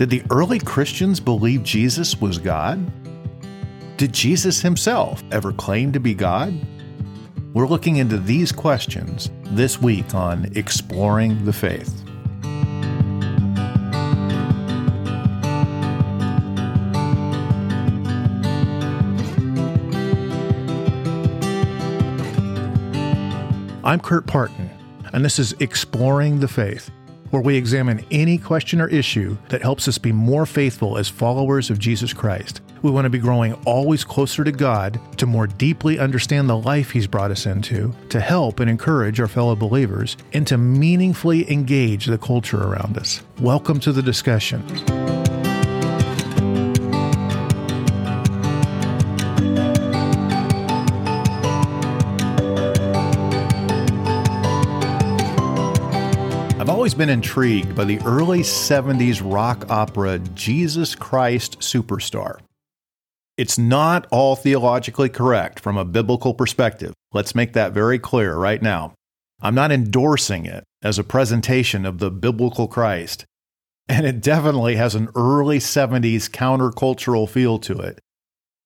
Did the early Christians believe Jesus was God? Did Jesus himself ever claim to be God? We're looking into these questions this week on Exploring the Faith. I'm Curt Parton, and this is Exploring the Faith, where we examine any question or issue that helps us be more faithful as followers of Jesus Christ. We want to be growing always closer to God, to more deeply understand the life He's brought us into, to help and encourage our fellow believers, and to meaningfully engage the culture around us. Welcome to the discussion. Always been intrigued by the early 70s rock opera Jesus Christ Superstar. It's not all theologically correct from a biblical perspective. Let's make that very clear right now. I'm not endorsing it as a presentation of the biblical Christ, and it definitely has an early 70s countercultural feel to it.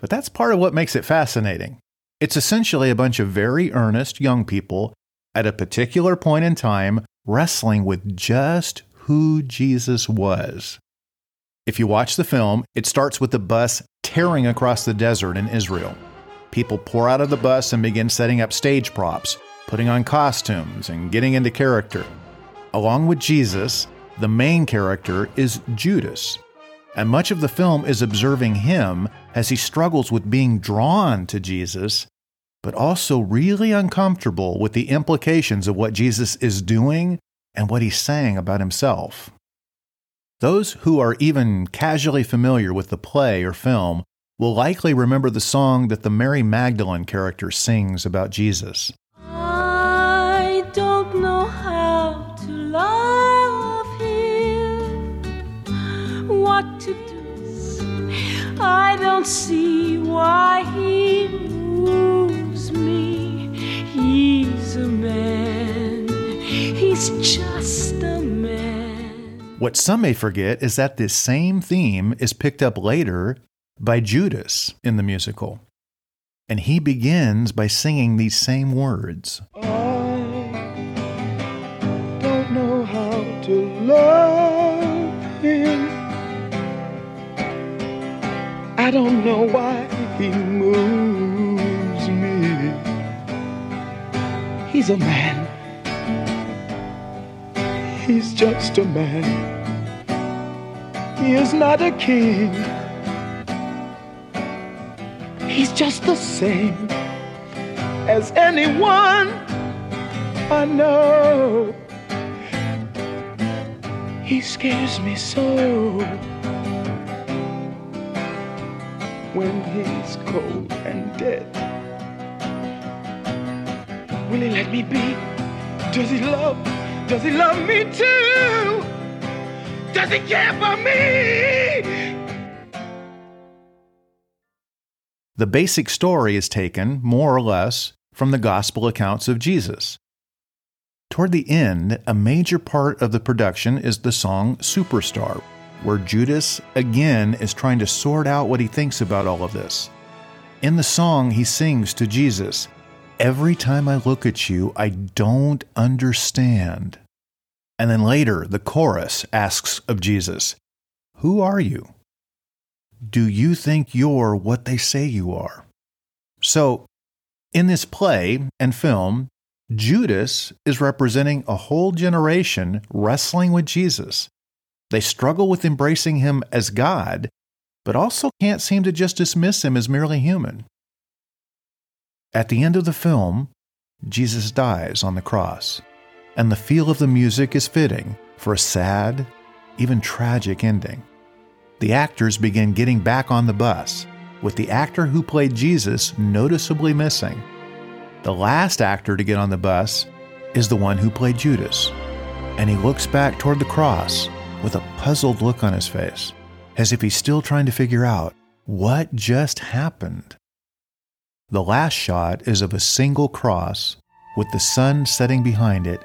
But that's part of what makes it fascinating. It's essentially a bunch of very earnest young people at a particular point in time wrestling with just who Jesus was. If you watch the film, it starts with the bus tearing across the desert in Israel. People pour out of the bus and begin setting up stage props, putting on costumes, and getting into character. Along with Jesus, the main character is Judas. And much of the film is observing him as he struggles with being drawn to Jesus but also really uncomfortable with the implications of what Jesus is doing and what he's saying about himself. Those who are even casually familiar with the play or film will likely remember the song that the Mary Magdalene character sings about Jesus. I don't know how to love him, what to do. I don't see why he moves He's just a man. What some may forget is that this same theme is picked up later by Judas in the musical. And he begins by singing these same words. I don't know how to love him. I don't know why he moves me. He's a man. He's just a man. He is not a king. He's just the same as anyone I know. He scares me so when he's cold and dead. Will he let me be? Does he love? Does he love me too? Does he care for me? The basic story is taken, more or less, from the gospel accounts of Jesus. Toward the end, a major part of the production is the song Superstar, where Judas again is trying to sort out what he thinks about all of this. In the song, he sings to Jesus, Every time I look at you, I don't understand. And then later, the chorus asks of Jesus, Who are you? Do you think you're what they say you are? So, in this play and film, Judas is representing a whole generation wrestling with Jesus. They struggle with embracing him as God, but also can't seem to just dismiss him as merely human. At the end of the film, Jesus dies on the cross, and the feel of the music is fitting for a sad, even tragic ending. The actors begin getting back on the bus, with the actor who played Jesus noticeably missing. The last actor to get on the bus is the one who played Judas, and he looks back toward the cross with a puzzled look on his face, as if he's still trying to figure out what just happened. The last shot is of a single cross with the sun setting behind it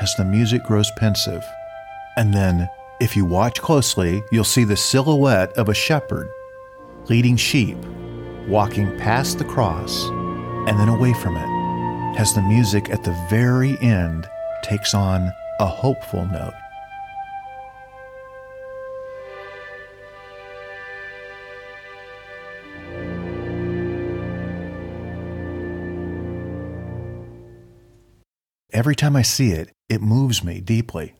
as the music grows pensive, and then if you watch closely, you'll see the silhouette of a shepherd leading sheep, walking past the cross and then away from it, as the music at the very end takes on a hopeful note. Every time I see it, it moves me deeply.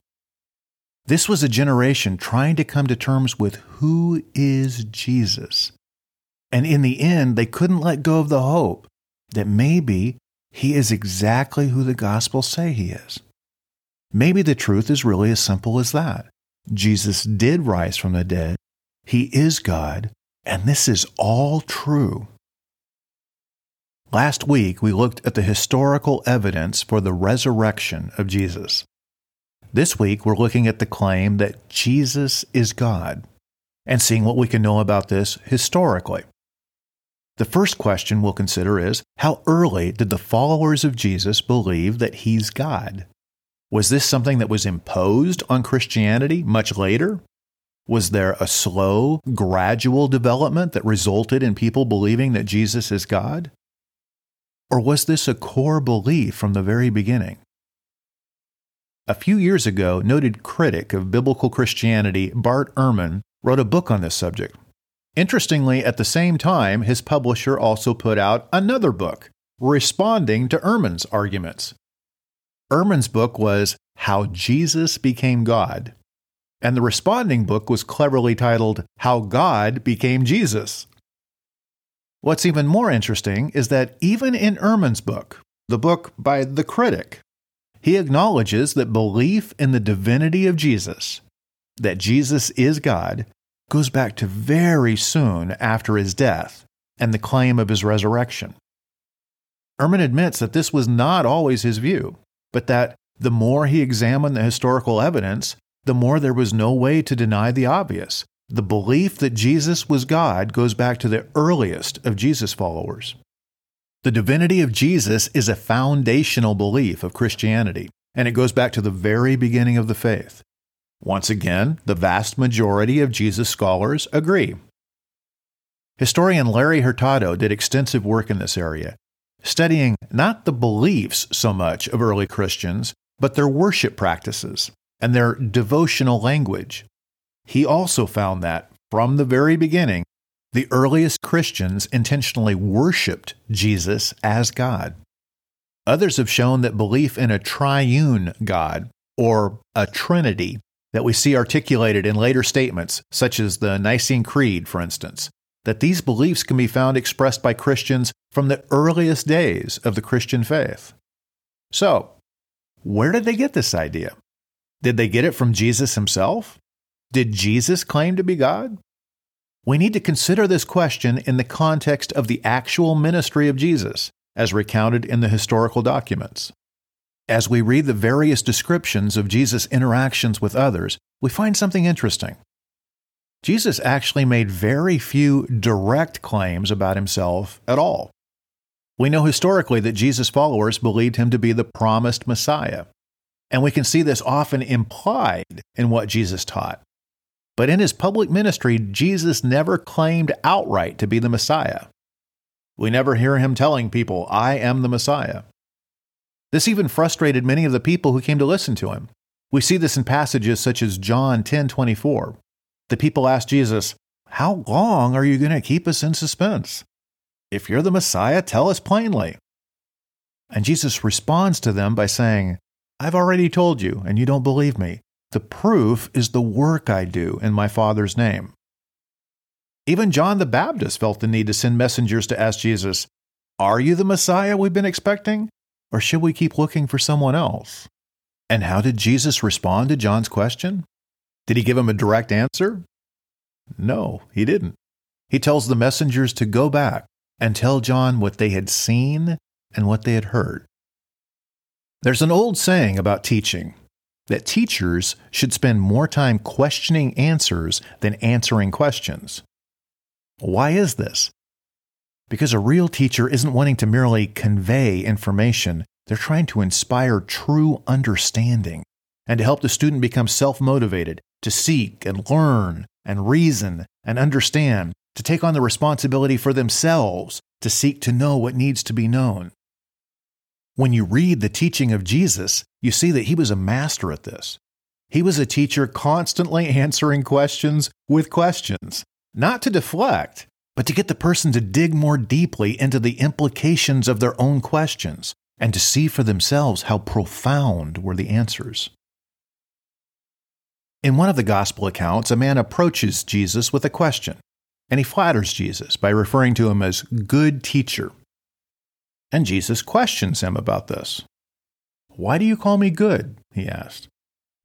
This was a generation trying to come to terms with who is Jesus. And in the end, they couldn't let go of the hope that maybe he is exactly who the Gospels say he is. Maybe the truth is really as simple as that. Jesus did rise from the dead, he is God, and this is all true. Last week, we looked at the historical evidence for the resurrection of Jesus. This week, we're looking at the claim that Jesus is God and seeing what we can know about this historically. The first question we'll consider is How early did the followers of Jesus believe that he's God? Was this something that was imposed on Christianity much later? Was there a slow, gradual development that resulted in people believing that Jesus is God? Or was this a core belief from the very beginning? A few years ago, noted critic of biblical Christianity Bart Ehrman wrote a book on this subject. Interestingly, at the same time, his publisher also put out another book responding to Ehrman's arguments. Ehrman's book was How Jesus Became God, and the responding book was cleverly titled How God Became Jesus. What's even more interesting is that even in Ehrman's book, the book by the critic, he acknowledges that belief in the divinity of Jesus, that Jesus is God, goes back to very soon after his death and the claim of his resurrection. Ehrman admits that this was not always his view, but that the more he examined the historical evidence, the more there was no way to deny the obvious the belief that Jesus was God goes back to the earliest of Jesus followers. The divinity of Jesus is a foundational belief of Christianity, and it goes back to the very beginning of the faith. Once again, the vast majority of Jesus scholars agree. Historian Larry Hurtado did extensive work in this area, studying not the beliefs so much of early Christians, but their worship practices and their devotional language. He also found that, from the very beginning, the earliest Christians intentionally worshiped Jesus as God. Others have shown that belief in a triune God, or a Trinity, that we see articulated in later statements, such as the Nicene Creed, for instance, that these beliefs can be found expressed by Christians from the earliest days of the Christian faith. So, where did they get this idea? Did they get it from Jesus himself? Did Jesus claim to be God? We need to consider this question in the context of the actual ministry of Jesus, as recounted in the historical documents. As we read the various descriptions of Jesus' interactions with others, we find something interesting. Jesus actually made very few direct claims about himself at all. We know historically that Jesus' followers believed him to be the promised Messiah, and we can see this often implied in what Jesus taught. But in his public ministry, Jesus never claimed outright to be the Messiah. We never hear him telling people, I am the Messiah. This even frustrated many of the people who came to listen to him. We see this in passages such as John 10:24. The people asked Jesus, "How long are you going to keep us in suspense? If you're the Messiah, tell us plainly." And Jesus responds to them by saying, "I've already told you, and you don't believe me. The proof is the work I do in my Father's name. Even John the Baptist felt the need to send messengers to ask Jesus, Are you the Messiah we've been expecting? Or should we keep looking for someone else? And how did Jesus respond to John's question? Did he give him a direct answer? No, he didn't. He tells the messengers to go back and tell John what they had seen and what they had heard. There's an old saying about teaching that teachers should spend more time questioning answers than answering questions. Why is this? Because a real teacher isn't wanting to merely convey information, they're trying to inspire true understanding and to help the student become self motivated to seek and learn and reason and understand, to take on the responsibility for themselves, to seek to know what needs to be known. When you read the teaching of Jesus, you see that he was a master at this. He was a teacher constantly answering questions with questions, not to deflect, but to get the person to dig more deeply into the implications of their own questions and to see for themselves how profound were the answers. In one of the gospel accounts, a man approaches Jesus with a question, and he flatters Jesus by referring to him as good teacher. And Jesus questions him about this. Why do you call me good? he asked.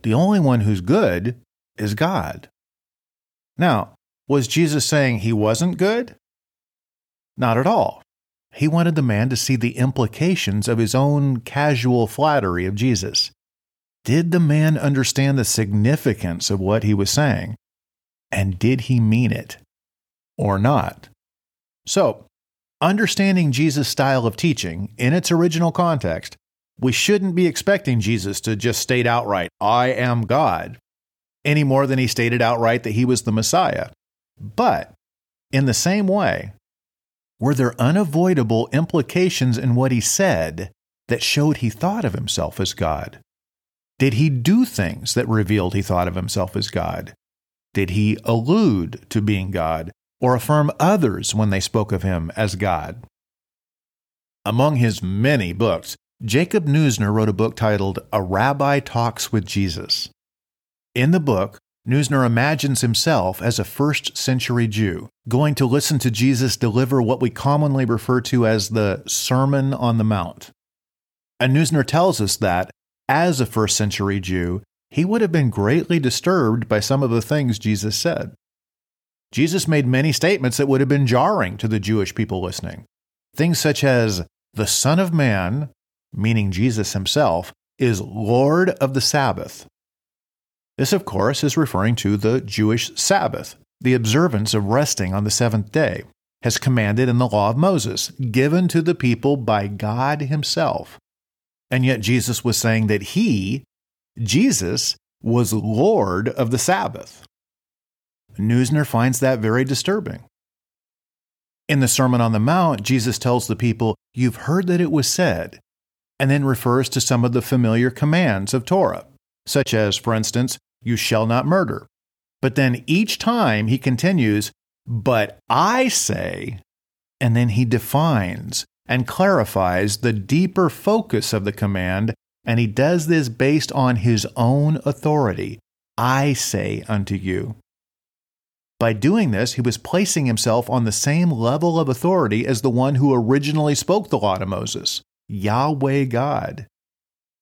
The only one who's good is God. Now, was Jesus saying he wasn't good? Not at all. He wanted the man to see the implications of his own casual flattery of Jesus. Did the man understand the significance of what he was saying? And did he mean it or not? So, understanding Jesus' style of teaching in its original context, we shouldn't be expecting Jesus to just state outright, I am God, any more than he stated outright that he was the Messiah. But in the same way, were there unavoidable implications in what he said that showed he thought of himself as God? Did he do things that revealed he thought of himself as God? Did he allude to being God or affirm others when they spoke of him as God? Among his many books, Jacob Neusner wrote a book titled A Rabbi Talks with Jesus. In the book, Neusner imagines himself as a first century Jew, going to listen to Jesus deliver what we commonly refer to as the Sermon on the Mount. And Neusner tells us that as a first century Jew, he would have been greatly disturbed by some of the things Jesus said. Jesus made many statements that would have been jarring to the Jewish people listening. Things such as, the Son of Man, meaning Jesus himself, is Lord of the Sabbath. This, of course, is referring to the Jewish Sabbath, the observance of resting on the seventh day, as commanded in the law of Moses, given to the people by God Himself. And yet Jesus was saying that he, Jesus, was Lord of the Sabbath. Neusner finds that very disturbing. In the Sermon on the Mount, Jesus tells the people, You've heard that it was said, and then refers to some of the familiar commands of Torah, such as, for instance, You shall not murder. But then each time he continues, But I say, and then he defines and clarifies the deeper focus of the command, and he does this based on his own authority. I say unto you. By doing this, he was placing himself on the same level of authority as the one who originally spoke the law to Moses, Yahweh God.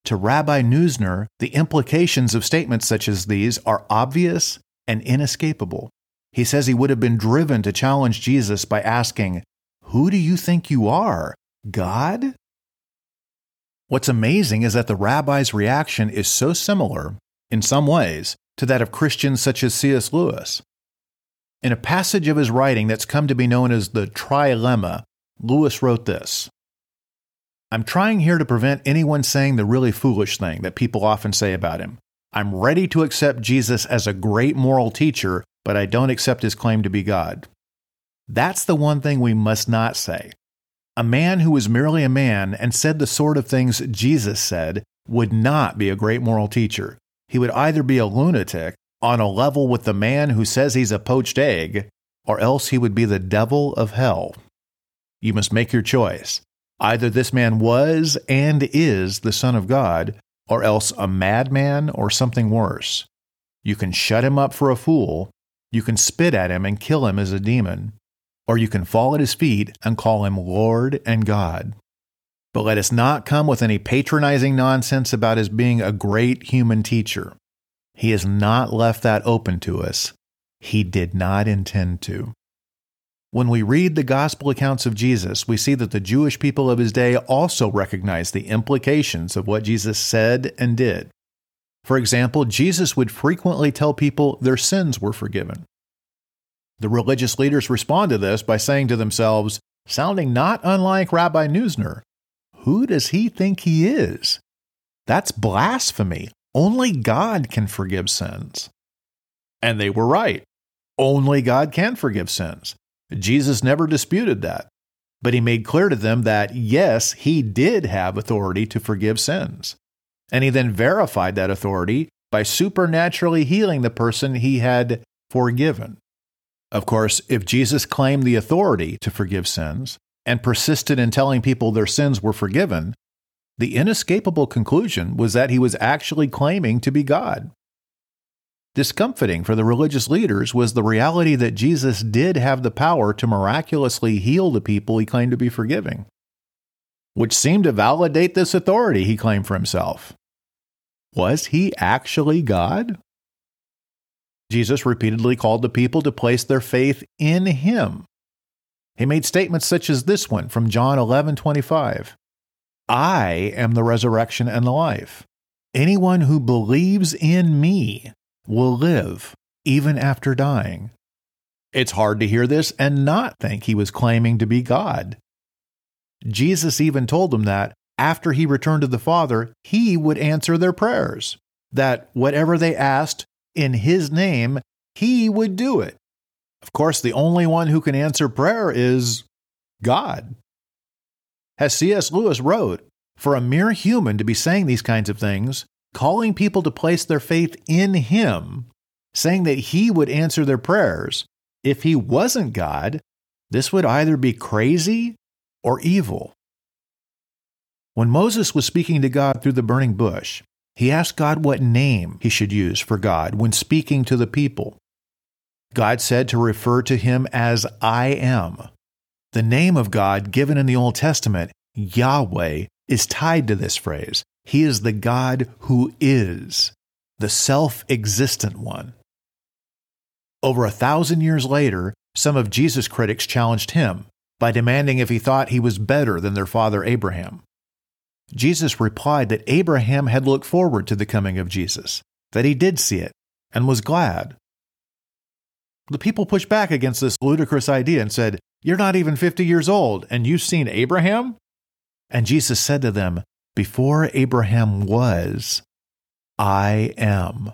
To Rabbi Neusner, the implications of statements such as these are obvious and inescapable. He says he would have been driven to challenge Jesus by asking, who do you think you are? God? What's amazing is that the rabbi's reaction is so similar, in some ways, to that of Christians such as C.S. Lewis. In a passage of his writing that's come to be known as the Trilemma, Lewis wrote this I'm trying here to prevent anyone saying the really foolish thing that people often say about him. I'm ready to accept Jesus as a great moral teacher, but I don't accept his claim to be God. That's the one thing we must not say. A man who was merely a man and said the sort of things Jesus said would not be a great moral teacher. He would either be a lunatic on a level with the man who says he's a poached egg, or else he would be the devil of hell. You must make your choice. Either this man was and is the Son of God, or else a madman or something worse. You can shut him up for a fool, you can spit at him and kill him as a demon, or you can fall at his feet and call him Lord and God. But let us not come with any patronizing nonsense about his being a great human teacher. He has not left that open to us. He did not intend to. When we read the gospel accounts of Jesus, we see that the Jewish people of his day also recognized the implications of what Jesus said and did. For example, Jesus would frequently tell people their sins were forgiven. The religious leaders respond to this by saying to themselves, sounding not unlike Rabbi Neusner, Who does he think he is? That's blasphemy. Only God can forgive sins. And they were right. Only God can forgive sins. Jesus never disputed that. But he made clear to them that, yes, he did have authority to forgive sins. And he then verified that authority by supernaturally healing the person he had forgiven. Of course, if Jesus claimed the authority to forgive sins and persisted in telling people their sins were forgiven, the inescapable conclusion was that he was actually claiming to be God. Discomfiting for the religious leaders was the reality that Jesus did have the power to miraculously heal the people he claimed to be forgiving, which seemed to validate this authority he claimed for himself. Was he actually God? Jesus repeatedly called the people to place their faith in him. He made statements such as this one from John 11:25. I am the resurrection and the life. Anyone who believes in me will live even after dying. It's hard to hear this and not think he was claiming to be God. Jesus even told them that after he returned to the Father, he would answer their prayers, that whatever they asked in his name, he would do it. Of course, the only one who can answer prayer is God. As C.S. Lewis wrote, for a mere human to be saying these kinds of things calling people to place their faith in Him, saying that He would answer their prayers. If He wasn't God, this would either be crazy or evil. When Moses was speaking to God through the burning bush, he asked God what name he should use for God when speaking to the people. God said to refer to him as I am. The name of God given in the Old Testament, Yahweh, is tied to this phrase, he is the God who is, the self existent one. Over a thousand years later, some of Jesus' critics challenged him by demanding if he thought he was better than their father Abraham. Jesus replied that Abraham had looked forward to the coming of Jesus, that he did see it, and was glad. The people pushed back against this ludicrous idea and said, You're not even 50 years old, and you've seen Abraham? And Jesus said to them, before Abraham was, I am.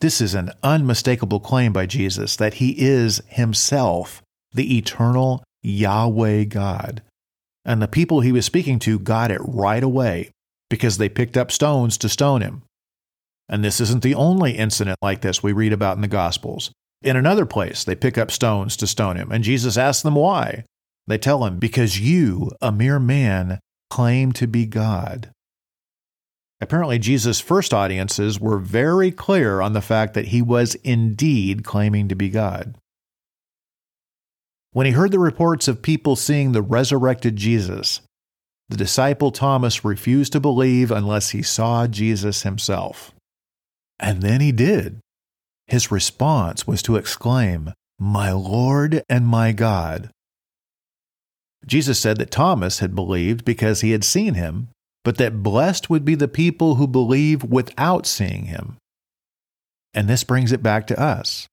This is an unmistakable claim by Jesus that he is himself the eternal Yahweh God. And the people he was speaking to got it right away because they picked up stones to stone him. And this isn't the only incident like this we read about in the Gospels. In another place, they pick up stones to stone him, and Jesus asks them why. They tell him, Because you, a mere man, claim to be God. Apparently, Jesus' first audiences were very clear on the fact that he was indeed claiming to be God. When he heard the reports of people seeing the resurrected Jesus, the disciple Thomas refused to believe unless he saw Jesus himself. And then he did. His response was to exclaim, My Lord and my God. Jesus said that Thomas had believed because he had seen him, but that blessed would be the people who believe without seeing him. And this brings it back to us.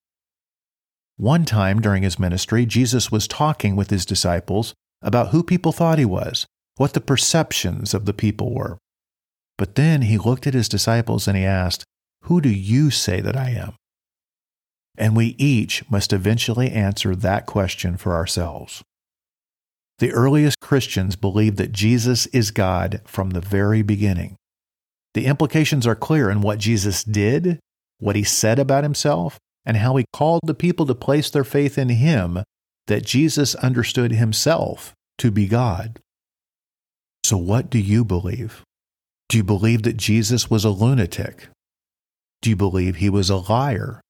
One time during his ministry, Jesus was talking with his disciples about who people thought he was, what the perceptions of the people were. But then he looked at his disciples and he asked, Who do you say that I am? And we each must eventually answer that question for ourselves. The earliest Christians believed that Jesus is God from the very beginning. The implications are clear in what Jesus did, what he said about himself, and how he called the people to place their faith in him that Jesus understood himself to be God. So, what do you believe? Do you believe that Jesus was a lunatic? Do you believe he was a liar?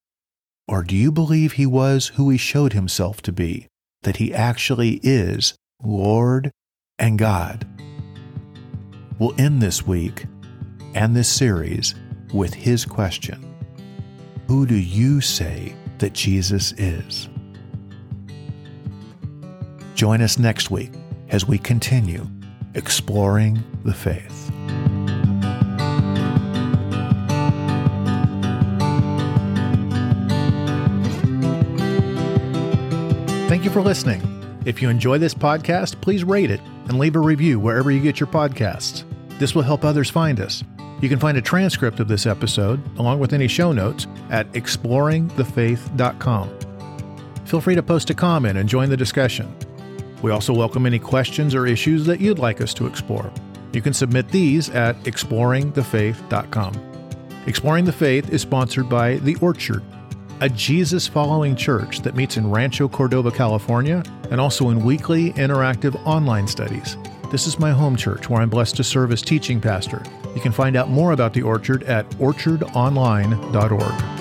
Or do you believe he was who he showed himself to be, that he actually is Lord, and God. We'll end this week and this series with his question Who do you say that Jesus is? Join us next week as we continue exploring the faith. Thank you for listening. If you enjoy this podcast, please rate it and leave a review wherever you get your podcasts. This will help others find us. You can find a transcript of this episode, along with any show notes, at exploringthefaith.com. Feel free to post a comment and join the discussion. We also welcome any questions or issues that you'd like us to explore. You can submit these at exploringthefaith.com. Exploring the Faith is sponsored by The Orchard, a Jesus following church that meets in Rancho Cordova, California, and also in weekly interactive online studies. This is my home church where I'm blessed to serve as teaching pastor. You can find out more about The Orchard at orchardonline.org.